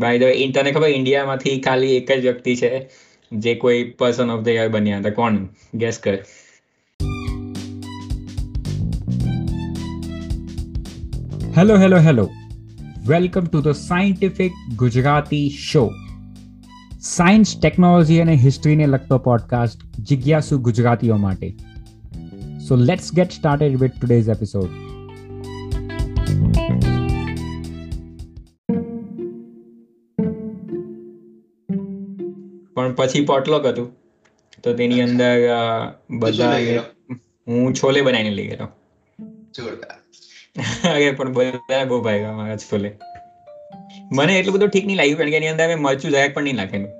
By the તને ખબર ઇન્ડિયામાંથી ખાલી એક જ વ્યક્તિ છે, જે કોઈ પર્સન ઓફ ધ યર બન્યા હતા. કોણ? ગેસ કર. Hello hello hello welcome to the scientific Gujarati show science technology અને હિસ્ટ્રીને લગતો પોડકાસ્ટ જિજ્ઞાસુ ગુજરાતીઓ માટે. So let's get started with today's episode પણ પછી પોટલોક હતું. તો તેની અંદર બધા હું છોલે બનાવીને લઈ ગયો અરે પણ બધા બહુ ભાઈ મારા છોલે. મને એટલું બધું ઠીક નહીં લાગ્યું કારણ કે એની અંદર મરચું જરાક પણ નહીં નાખેલું.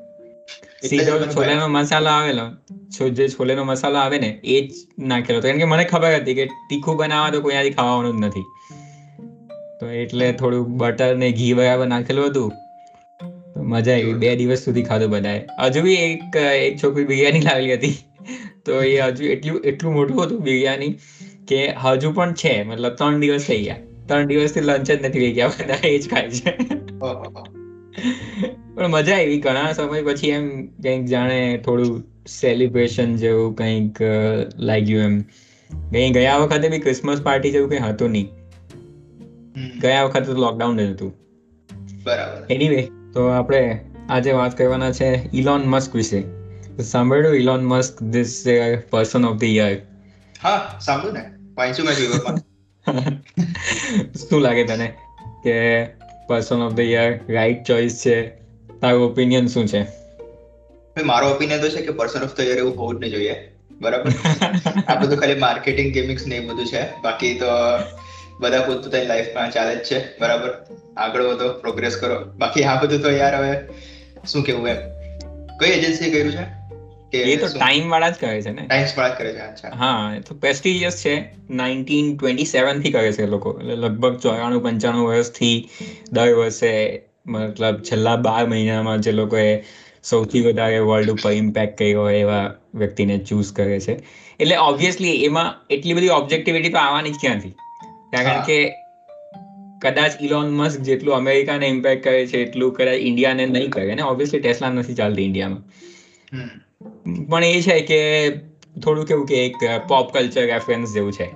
સીધો છોલેનો મસાલો આવેલો. જે છોલેનો મસાલો આવે ને એ જ નાખેલો. કારણ કે મને ખબર હતી કે તીખું બનાવવા તો કોઈ ખાવાનું જ નથી. તો એટલે થોડું બટર ને ઘી બરાબર નાખેલું હતું. મજા આવી. બે દિવસ સુધી ખાધું બધાએ. હજુ બી એક એક છોકરી બિરયાની લાવેલી હતી. તો એ હજુ એટલું એટલું મોટું હતું બિરયાની કે હજુ પણ છે. મતલબ ત્રણ દિવસ થઈ ગયા. ત્રણ દિવસથી લંચ જ નથી ગયા. બધા એ જ ખાય છે. પણ મજા આવી. ઘણા સમય પછી એમ કંઈક જાણે થોડું સેલિબ્રેશન જેવું કંઈક લાગ્યું એમ. કઈ ગયા વખતે બી ક્રિસમસ પાર્ટી જેવું કંઈ હતું નહીં. ગયા વખતે તો લોકડાઉન જ હતું. બરાબર. એનીવે તો આપણે આજે વાત કરવાના છે ઇલોન મસ્ક વિશે. સાંભળ્યું Elon Musk this person of the year હા સાંભળ્યું ને? વાંચ્યું મેં શું લાગે તને કે person of the year right choice છે? તારું ઓપિનિયન શું છે? મારો ઓપિનિયન તો છે કે પર્સન ઓફ ધ યર એવું હોવું જ નહીં જોઈએ. બરાબર? આ બધું ખાલી માર્કેટિંગ ગેમિંગ્સ ને એ બધું છે. બાકી તો બધા પોતપોતાની લાઈફમાં ચાલે જ છે. બરાબર? આગળ વધો પ્રોગ્રેસ કરો. બાકી આ બધું તો યાર હવે શું કેવું એમ? કઈ એજન્સી કર્યું છે? એ તો ટાઈમ વાળા જ કરે છે ને? ટાઈમ્સ વાળા જ કરે છે અચ્છા. હા એ તો પ્રેસ્ટિજિયસ છે. 1927 થી કરે છે લોકો. એટલે લગભગ ચોરાણું પંચાણું વર્ષથી દર વર્ષે મતલબ છેલ્લા બાર મહિનામાં જે લોકોએ સૌથી વધારે વર્લ્ડ ઉપર ઇમ્પેક્ટ કર્યો હોય એવા વ્યક્તિને ચૂઝ કરે છે. એટલે ઓબ્વિયસલી એમાં એટલી બધી ઓબ્જેક્ટિવિટી તો આવવાની જ ક્યાંથી? કારણ કે કદાચ ઇલોન મસ્ક જેટલું અમેરિકાને ઇમ્પેક્ટ કરે છે એટલું કદાચ ઇન્ડિયાને નહીં કરે ને? ઓબ્વિયસલી ટેસ્લા નથી ચાલતી ઇન્ડિયામાં. પણ એ છે કે થોડું કેવું કે એક પોપ કલ્ચર રેફરન્સ જેવું છે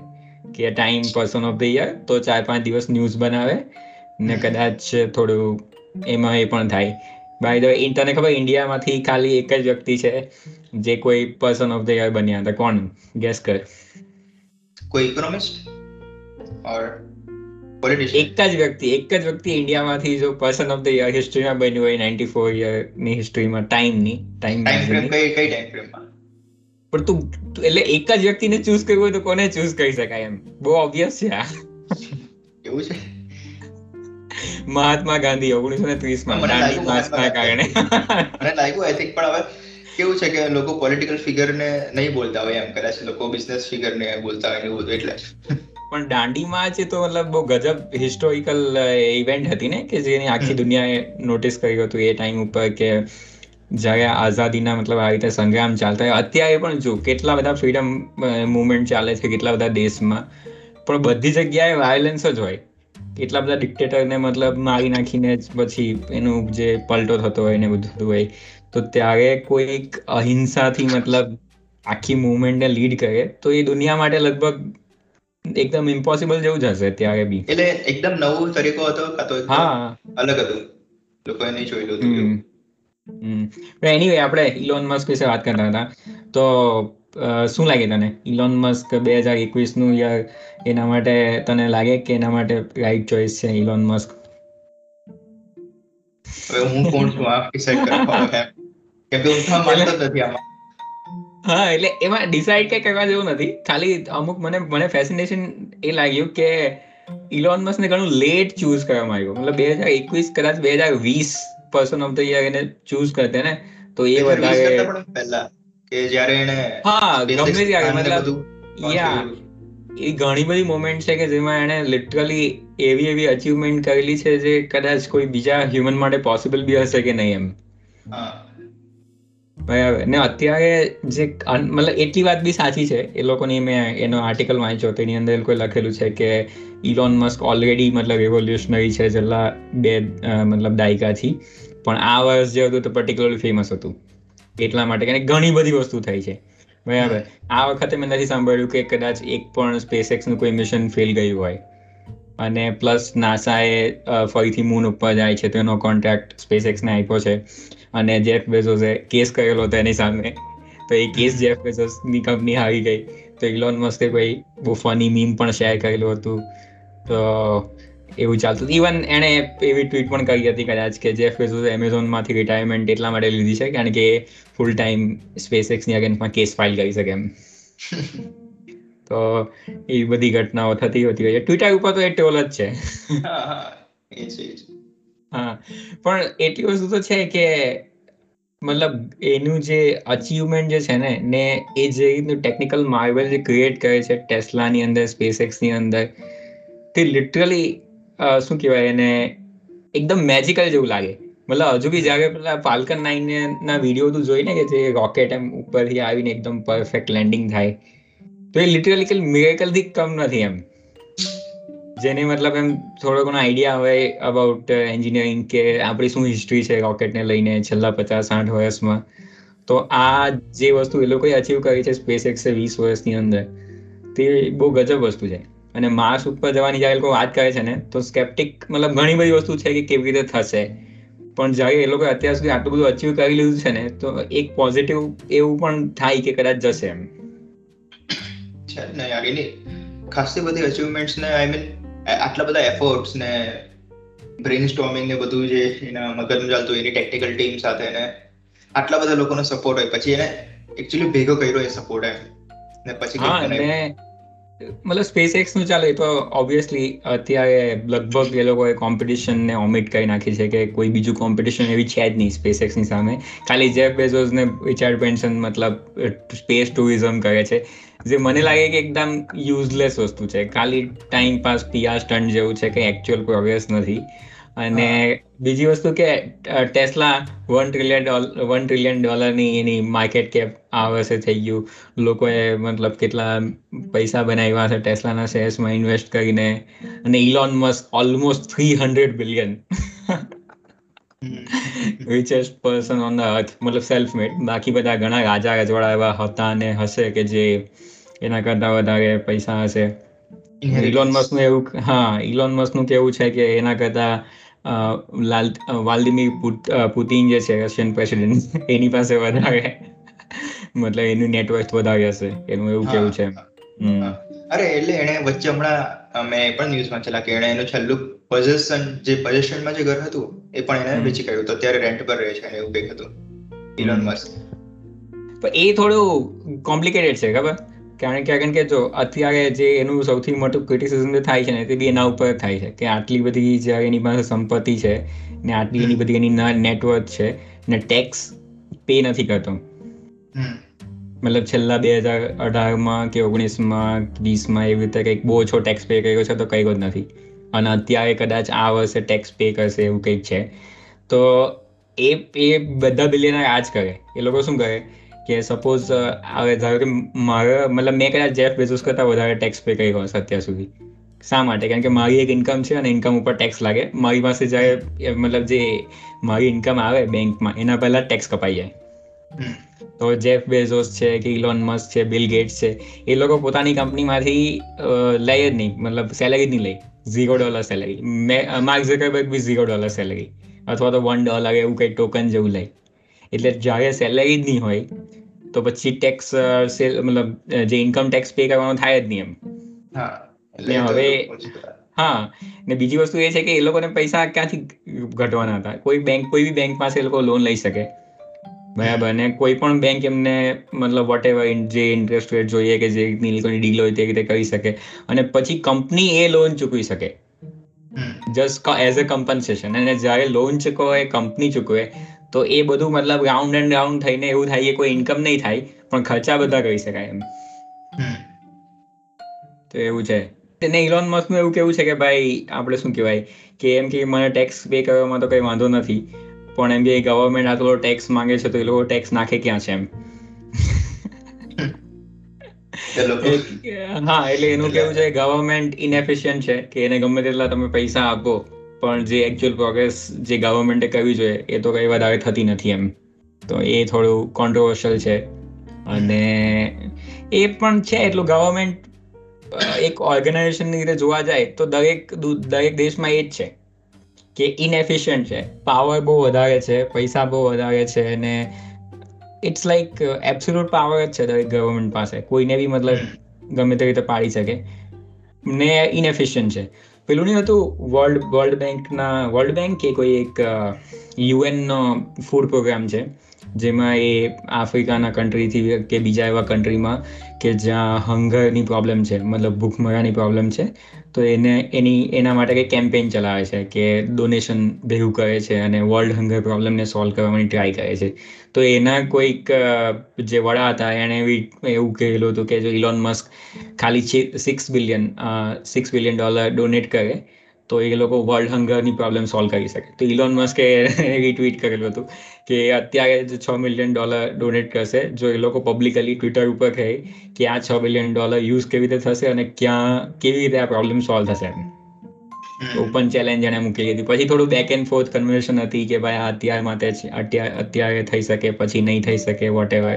કે Time person of the year તો ચાર પાંચ દિવસ ન્યૂઝ બનાવે ને કદાચ થોડું એમાં એ પણ થાય. બાય ધ તને ખબર ઇન્ડિયામાંથી ખાલી એક જ વ્યક્તિ છે જે કોઈ પર્સન ઓફ ધ યર બન્યા હતા? કોણ? ગેસ કર. કોઈ ઇકોનોમિસ્ટ એક જ વ્યક્તિ એક જ વ્યક્તિ ઇન્ડિયામાંથી જો પર્સન ઓફ ધ યર હિસ્ટ્રીમાં બન્યું હોય નાઇન્ટી ફોર યરની હિસ્ટ્રીમાં ટાઈમની ટાઈમ કઈ કઈ ટાઈમ ફ્રેમમાં પણ તું એટલે એક જ વ્યક્તિને ચૂઝ કરવું હોય તો કોને ચૂઝ કરી શકાય એમ? બહુ ઓબ્વિયસ છે આ. એવું છે? મહાત્મા ગાંધી ઓગણીસો ને ત્રીસમાં માર્ચના કારણે. મને લાગ્યું આઈ થિંક પણ હવે કેવું છે કે લોકો પોલિટિકલ ફિગર ને નહીં બોલતા હોય એમ કદાચ લોકો બિઝનેસ ફિગર ને બોલતા હોય એવું બધું એટલે. પણ દાંડીમાં છે તો મતલબ બહુ ગજબ હિસ્ટોરિકલ ઇવેન્ટ હતી ને કે જેની આખી દુનિયાએ નોટિસ કર્યું હતું એ ટાઈમ ઉપર કે જ્યારે આઝાદીના મતલબ આવી રીતે સંગ્રામ ચાલતા હોય. અત્યારે પણ જો કેટલા બધા ફ્રીડમ મુવમેન્ટ ચાલે છે કેટલા બધા દેશમાં. પણ બધી જગ્યાએ વાયોલન્સ જ હોય. કેટલા બધા ડિક્ટેટરને મતલબ મારી નાખીને જ પછી એનું જે પલટો થતો હોય ને બધું હોય. તો ત્યારે કોઈક અહિંસાથી મતલબ આખી મુવમેન્ટને લીડ કરે તો એ દુનિયા માટે લગભગ એકદમ ઇમ્પોસિબલ જેવું જ હશે ત્યારે બી. એટલે એકદમ નવો તરીકો હતો કાતો હા. અલગ હતું? લોકોએ નહીં જોયેલું હતું એનીવે આપણે ઇલોન મસ્ક વિશે વાત કરતા હતા. તો શું લાગે તને? ઇલોન મસ્ક બે હજાર એકવીસનું યર એના માટે તને લાગે કે એના માટે રાઈટ ચોઇસ છે ઇલોન મસ્ક હવે હું કોણ છું? આ ડિસાઈડ કરવા કેમ કે હું માનતો નથી આમાં. હા એટલે એમાં ડિસાઈડ કઈ કરવા જેવું નથી. ખાલી અમુક મને મને ફેસિનેશન એ લાગ્યું કે ઇલોન મસ્ક ને ઘણું લેટ ચૂઝ કરવામાં આવ્યું. મતલબ બે હજાર એકવીસ કદાચ બે હજાર વીસ પર્સન ઓફ ધ યર એને ચૂઝ કરતે ને તો એ વધારે પહેલા કે જ્યારે એને હા ગમે ત્યારે મતલબ યા એ ઘણી બધી મોમેન્ટ છે કે જેમાં એને લિટરલી એવી એવી અચીવમેન્ટ કરેલી છે જે કદાચ કોઈ બીજા હ્યુમન માટે પોસિબલ બી હશે કે નહીં એમ. બરાબર ને અત્યારે જે મતલબ એટલી વાત બી સાચી છે એ લોકોની મેં એનો આર્ટિકલ વાંચ્યો તેની અંદર કોઈ લખેલું છે કે ઇલોન મસ્ક ઓલરેડી મતલબ રેવોલ્યુશનરી છે છેલ્લા બે મતલબ દાયકાથી. પણ આ વર્ષ જે હતું તો પર્ટિક્યુલરલી ફેમસ હતું. એટલા માટે કે ઘણી બધી વસ્તુ થઈ છે. બરાબર. આ વખતે મેં નથી સાંભળ્યું કે કદાચ એક પણ સ્પેસ એક્સનું કોઈ મિશન ફેલ ગયું હોય. અને પ્લસ નાસાએ ફરીથી મૂન ઉપર જાય છે તેનો કોન્ટ્રાક્ટ સ્પેસ એક્સને આપ્યો છે. અને જેફ બેઝોસે કેસ કરેલો હતો એની સામે. તો એ કેસ જેફ બેઝોસની કંપની આવી ગઈ. તો ઇલોન મસ્કે કોઈ બહુ ફની મીમ પણ શેર કરેલું હતું. તો એવું ચાલતું ઇવન એણે એવી ટ્વીટ પણ કરી હતી કદાચ કે જેફ બેઝોસ એમેઝોનમાંથી રિટાયરમેન્ટ એટલા માટે લીધી છે, કારણ કે ફૂલ ટાઈમ સ્પેસ એક્સની અગેન્સ્ટમાં કેસ ફાઇલ કરી શકે એમ. તો એ બધી ઘટનાઓ થતી હોતી હોય છે. ટ્વિટર ઉપર તો એ ટોલ જ છે. હા પણ એટલી વસ્તુ તો છે કે મતલબ એનું જે અચીવમેન્ટ જે છે ને ને એ જે રીતનું ટેકનિકલ માર્વેલ જે ક્રિએટ કરે છે ટેસ્લાની અંદર સ્પેસની અંદર તે લિટરલી શું કહેવાય એને એકદમ મેજિકલ જેવું લાગે. મતલબ હજુ બી જ્યારે પેલા ફાલ્કન નાઇન ના વીડિયો તું જોઈને કે જે રોકેટ એમ ઉપરથી આવીને એકદમ પરફેક્ટ લેન્ડિંગ થાય તો એ લિટરલી કે મિરેકલથી કમ નથી એમ. જેને મતલબ એમ થોડો ઘણો આઈડિયા હોય અબાઉટ એન્જિનિયરિંગ કે આપણી શું હિસ્ટ્રી છે રોકેટને લઈને છેલ્લા પચાસ, સાઠ વર્ષમાં. તો આ જે વસ્તુ એ લોકોએ અચીવ કરી છે સ્પેસ એક્સે વીસ વર્ષની અંદર, તે બહુ ગજબ વસ્તુ છે. અને માર્સ ઉપર જવાની જ્યારે લોકો વાત કરે છે ને, તો સ્કેપ્ટિક મતલબ ઘણી બધી વસ્તુ છે કે કેવી રીતે થશે. પણ જ્યારે એ લોકો અત્યાર સુધી આટલું બધું અચીવ કરી લીધું છે ને, તો એક પોઝિટિવ એવું પણ થાય કે કદાચ જશે એમ. છે ને યાર એની ખાસી બધી અચીવમેન્ટ્સ ને આઈ મીન આટલા બધા એફર્ટ્સ ને બ્રેઇન સ્ટોમિંગ ને બધું જે એના મગજનું ચાલતું એની ટેકનિકલ ટીમ સાથે ને આટલા બધા લોકોનો સપોર્ટ હોય. પછી એને એકચ્યુઅલી ભેગો કર્યો એ સપોર્ટ એમ. ને પછી મતલબ સ્પેસ એક્સનું ચાલે તો ઓબ્વિયસલી અત્યારે લગભગ એ લોકોએ કોમ્પિટિશન ને ઓમિટ કરી નાખી છે કે કોઈ બીજું કોમ્પિટિશન એવી છે જ નહીં સ્પેસ એક્સની સામે. ખાલી જેફ બેઝોસ ને રિચાર્ડ પેન્શન મતલબ સ્પેસ ટુરિઝમ કરે છે. જે મને લાગે કે એકદમ યુઝલેસ વસ્તુ છે. ખાલી ટાઈમ પાસ પીઆર સ્ટન્ટ જેવું છે કે એકચ્યુઅલ પ્રોગ્રેસ નથી. અને બીજી વસ્તુ કે Tesla one trillion dollar one trillion ડોલરની એની માર્કેટ કેપ આ વર્ષે થઈ ગયું. લોકોએ મતલબ કેટલા પૈસા બનાવ્યા છે ટેસ્લાના શેર્સમાં ઇન્વેસ્ટ કરીને. અને Elon Musk almost three hundred billion richest person on the earth મતલબ સેલ્ફ મેડ બાકી બધા ઘણા રાજા રજવાડા એવા હતા અને હશે કે જે એના કરતા વધારે પૈસા હશે. ઇલોન મસ્કનું એવું હા ઇલોન મસ્કનું કેવું છે કે એના કરતા વાલ્દિમીર પુતિન જે છે રશિયન પ્રેસિડેન્ટ એની પાસે વધારે મતલબ એનું નેટવર્ક વધારે હશે. એનું એવું કેવું છે. અરે એટલે એને વચ્ચે હમણાં મેં પણ ન્યૂઝમાં ચલા કે એણે એનું છેલ્લું પોઝેશન જે પોઝેશનમાં જે ઘર હતું એ પણ એને વેચી કાઢ્યું. તો અત્યારે રેન્ટ પર રહે છે અને એવું કંઈક હતું. ઇલોન મસ્ક એ થોડું કોમ્પ્લિકેટેડ છે ખબર? કારણ કે કારણ કે જો અત્યારે જે એનું સૌથી મોટું ક્રિટિસિઝમ થાય છે ને તે બી એના ઉપર થાય છે કે આટલી બધી જ્યારે એની પાસે સંપત્તિ છે ને આટલી એની બધી એની નેટવર્ક છે ને ટેક્સ પે નથી કરતો. મતલબ છેલ્લા બે હજાર અઢારમાં કે ઓગણીસમાં વીસમાં એવી રીતે કંઈક બહુ ઓછો ટેક્સ પે કર્યો છે તો કંઈક જ નથી. અને અત્યારે કદાચ આ વર્ષે ટેક્સ પે કરશે એવું કંઈક છે. તો એ એ બધા બિલિયનર આ જ કરે. એ લોકો શું કરે? કે સપોઝ ધારો કે મારે મતલબ મેં કદાચ જેફ બેઝોસ કરતાં વધારે ટેક્સ પે કર્યો હશે અત્યાર સુધી. શા માટે? કારણ કે મારી એક ઇન્કમ છે અને ઇન્કમ ઉપર ટેક્સ લાગે. મારી પાસે જ્યારે મતલબ જે મારી ઇન્કમ આવે બેંકમાં એના પહેલાં ટેક્સ કપાઈ જાય. તો જેફ બેઝોસ છે કે ઇલોન મસ્ક છે બિલ ગેટ્સ છે એ લોકો પોતાની કંપનીમાંથી લઈ જ નહીં. મતલબ સેલેરી જ નહીં લઈ. ઝીરો ડોલર સેલેરી મેં માર્ક ઝકરબર્ગ બી ઝીરો ડોલર સેલેરી અથવા તો વન ડોલર એવું કંઈ ટોકન જેવું લઈ. એટલે જ્યારે સેલેરી જ નહીં હોય તો પછી ટેક્સ મતલબ જે ઇન્કમ ટેક્સ પે કરવાનો થાય જ નહીં એમ. હવે હા ને બીજી વસ્તુ એ છે કે એ લોકોને પૈસા ક્યાંથી ઘટવાના હતા? કોઈ બેંક કોઈ બી બેંક પાસે એ લોકો લોન લઈ શકે. બરાબર ને કોઈ પણ બેંક એમને મતલબ વોટ એવર જે ઇન્ટરેસ્ટ રેટ જોઈએ કે જે રીતની લોકોની ડીલ હોય તે રીતે કરી શકે. અને પછી કંપની એ લોન ચૂકવી શકે. જસ્ટ એઝ અ કમ્પન્સેશન અને જ્યારે લોન ચૂકવે કંપની ચૂકવે તો એ બધું મતલબ રાઉન્ડ એન્ડ રાઉન્ડ થઈને એવું થાય કે કોઈ ઇન્કમ નહીં થાય પણ ખર્ચા બધા કરી શકાય એમ. તો એવું છે. તેને ઇલોન મસ્કનું એવું કેવું છે કે ભાઈ આપણે શું કહેવાય કે એમ કે મને ટેક્સ પે કરવામાં તો કંઈ વાંધો નથી પણ એમ કે ગવર્મેન્ટ આટલો ટેક્સ માંગે છે તો એ લોકો ટેક્સ નાખે ક્યાં છે એમ. હા એટલે એનું કેવું છે ગવર્મેન્ટ ઇનએફિશિયન્ટ છે કે એને ગમે તેટલા તમે પૈસા આપો પણ જે એકચ્યુઅલ પ્રોગ્રેસ જે ગવર્મેન્ટે કરવી જોઈએ એ તો કંઈ વધારે થતી નથી એમ. તો એ થોડું કોન્ટ્રોવર્શિયલ છે. અને એ પણ છે, એટલું ગવર્મેન્ટ એક ઓર્ગેનાઇઝેશનની રીતે જોવા જાય તો દરેક દરેક દેશમાં એ જ છે. કે ઇનએફિશિયન્ટ છે. પાવર બહુ વધારે છે, પૈસા બહુ વધારે છે અને ઇટ્સ લાઈક એબ્સોલ્યુટ પાવર જ છે દરેક ગવર્મેન્ટ પાસે. કોઈને બી મતલબ ગમે તે રીતે પાડી શકે. ને ઇનએફિશિયન્ટ છે. પેલું નહીં હતું વર્લ્ડ વર્લ્ડ બેંકના વર્લ્ડ બેંક કે કોઈ એક યુએનનો ફૂડ પ્રોગ્રામ છે. જેમાં એ આફ્રિકાના કન્ટ્રીથી કે બીજા એવા કન્ટ્રીમાં કે જ્યાં હંગરની પ્રોબ્લેમ છે, મતલબ ભૂખમરાની પ્રોબ્લેમ છે, તો એને, એની, એના માટે કંઈ કેમ્પેઇન ચલાવે છે કે ડોનેશન ભેગું કરે છે અને વર્લ્ડ હંગર પ્રોબ્લેમને સોલ્વ કરવાની ટ્રાય કરે છે. તો એના કોઈક જે વડા હતા એણે એવી એવું કહેલું હતું કે જો ઇલોન મસ્ક ખાલી six billion six billion dollar donate કરે તો એ લોકો વર્લ્ડ હંગરની પ્રોબ્લેમ સોલ્વ કરી શકે. તો ઇલોન મસ્કે રીટ્વીટ કરેલું હતું કે અત્યારે જ છ મિલિયન ડોલર ડોનેટ કરશે જો એ લોકો પબ્લિકલી ટ્વિટર ઉપર કહે કે આ છ મિલિયન ડોલર યુઝ કેવી રીતે થશે અને ક્યાં કેવી રીતે આ પ્રોબ્લેમ સોલ્વ થશે એમ. ઓપન ચેલેન્જ એને મૂકી હતી. પછી થોડું બેક એન્ડ ફોર્થ કન્વર્સેશન હતી કે ભાઈ આ અત્યાર માટે અત્યારે અત્યારે થઈ શકે પછી નહીં થઈ શકે વોટ એવર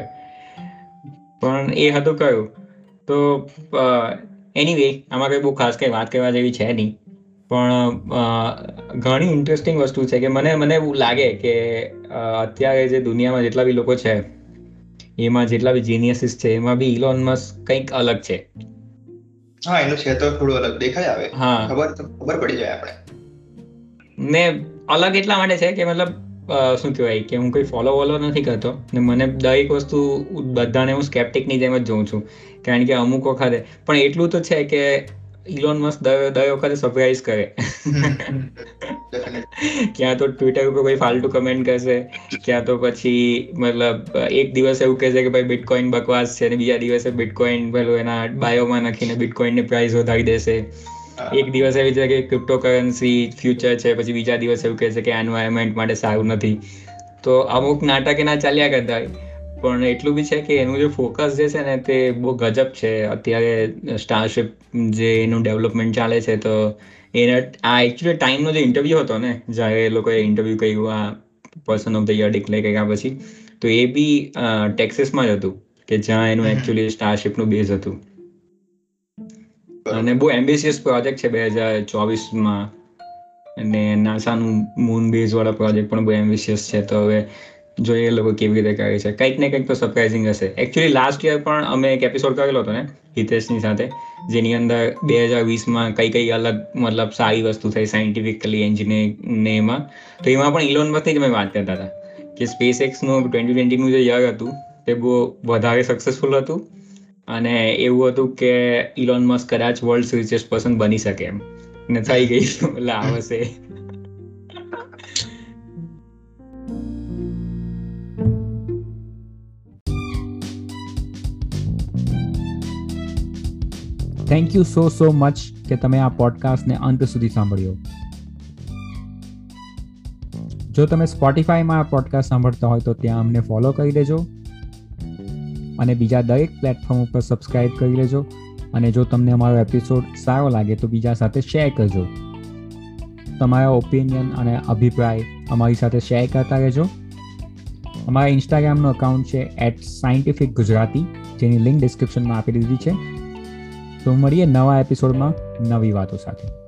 પણ એ હતું કયું તો એનીવે આમાં કંઈ બહુ ખાસ કંઈ વાત કરવા જેવી છે નહીં. પણ ઘણી ઇન્ટરેસ્ટિંગ વસ્તુ છે કે મને મને એવું લાગે કે અત્યારે જે દુનિયામાં જેટલા બી લોકો છે એમાં જેટલા બી જીનિયસીસ છે એમાં બી ઇલોન મસ્ક કંઈક અલગ છે. હા એનું ક્ષેત્ર થોડું અલગ દેખાય આવે. હા. ખબર ખબર પડી જાય આપણે. ને અલગ એટલા માટે છે કે મતલબ શું કહેવાય કે હું કોઈ ફોલો વોલો નથી કરતો ને મને દરેક વસ્તુ બધાને હું સ્કેપ્ટિકની જેમ જ જોઉં છું. કારણ કે અમુક વખતે પણ એટલું તો છે કે ઇલોન મસ્ક દર વખતે સરપ્રાઈઝ કરે. ક્યાં તો ટ્વિટર ઉપર કોઈ ફાલતુ કમેન્ટ કરશે ક્યાં તો પછી મતલબ એક દિવસ એવું કહેશે કે ભાઈ બિટકોઇન બકવાસ છે અને બીજા દિવસે બિટકોઇન પેલું એના બાયોમાં નાખીને બિટકોઇનની પ્રાઇસ વધારી દેશે. એક દિવસ એવી છે કે ક્રિપ્ટો કરન્સી ફ્યુચર છે પછી બીજા દિવસ એવું કહેશે કે એન્વાયરમેન્ટ માટે સારું નથી. તો અમુક નાટક એના ચાલ્યા કરતા હોય. પણ એટલું બી છે કે એનું જે ફોકસ જે છે ને તે બહુ ગજબ છે. અત્યારે સ્ટારશિપ જે એનું ડેવલપમેન્ટ ચાલે છે તો એના આ એકચ્યુઅલી ટાઈમનો જે ઇન્ટરવ્યૂ હતો ને જ્યારે એ લોકોએ ઇન્ટરવ્યૂ કર્યું આ person of the year declare કર્યા પછી તો એ બી ટેક્સિસમાં જ હતું કે જ્યાં એનું એકચ્યુઅલી સ્ટારશિપનું બેઝ હતું. અને બહુ એમ્બિશિયસ પ્રોજેક્ટ છે બે હજાર ચોવીસમાં. અને નાસાનું મૂન બેઝ વાળા પ્રોજેક્ટ પણ બહુ એમ્બિશિયસ છે. તો હવે જોઈએ લોકો કેવી રીતે કરે છે. કંઈક ને કંઈક તો સરપ્રાઇઝિંગ હશે. એકચ્યુઅલી લાસ્ટ યર પણ અમે એક એપિસોડ કરેલો હતો ને, હિતેશની સાથે, જેની અંદર બે હજાર વીસમાં કઈ કઈ અલગ, મતલબ સારી વસ્તુ થઈ સાયન્ટિફિકલી એન્જિનિયરિંગ ને એમાં. તો એમાં પણ ઇલોન મસ્કની જ અમે વાત કરતા હતા કે સ્પેસ એક્સનું ટ્વેન્ટી ટ્વેન્ટીનું જે યર હતું, તે બહુ વધારે સક્સેસફુલ હતું. અને એવું હતું કે ઇલોન મસ્ક કદાચ વર્લ્ડ રિચેસ્ટ પર્સન બની શકે એમ. ને થઈ ગઈ એટલે આ thank you so so much કે તમે આ પોડકાસ્ટને અંત સુધી સાંભળ્યો. જો તમે સ્પોટિફાઈમાં આ પોડકાસ્ટ સાંભળતા હોય તો ત્યાં અમને ફોલો કરી દેજો. અને બીજા દરેક પ્લેટફોર્મ ઉપર સબસ્ક્રાઇબ કરી લેજો. અને જો તમને અમારો એપિસોડ સારો લાગે તો બીજા સાથે શેર કરજો. તમારા ઓપિનિયન અને અભિપ્રાય અમારી સાથે શેર કરતા રહેજો. અમારા ઇન્સ્ટાગ્રામનું અકાઉન્ટ છે એટ સાયન્ટિફિક ગુજરાતી જેની લિંક ડિસ્ક્રિપ્શનમાં આપી દીધી છે. તો મળીએ નવા એપિસોડમાં નવી વાતો સાથે.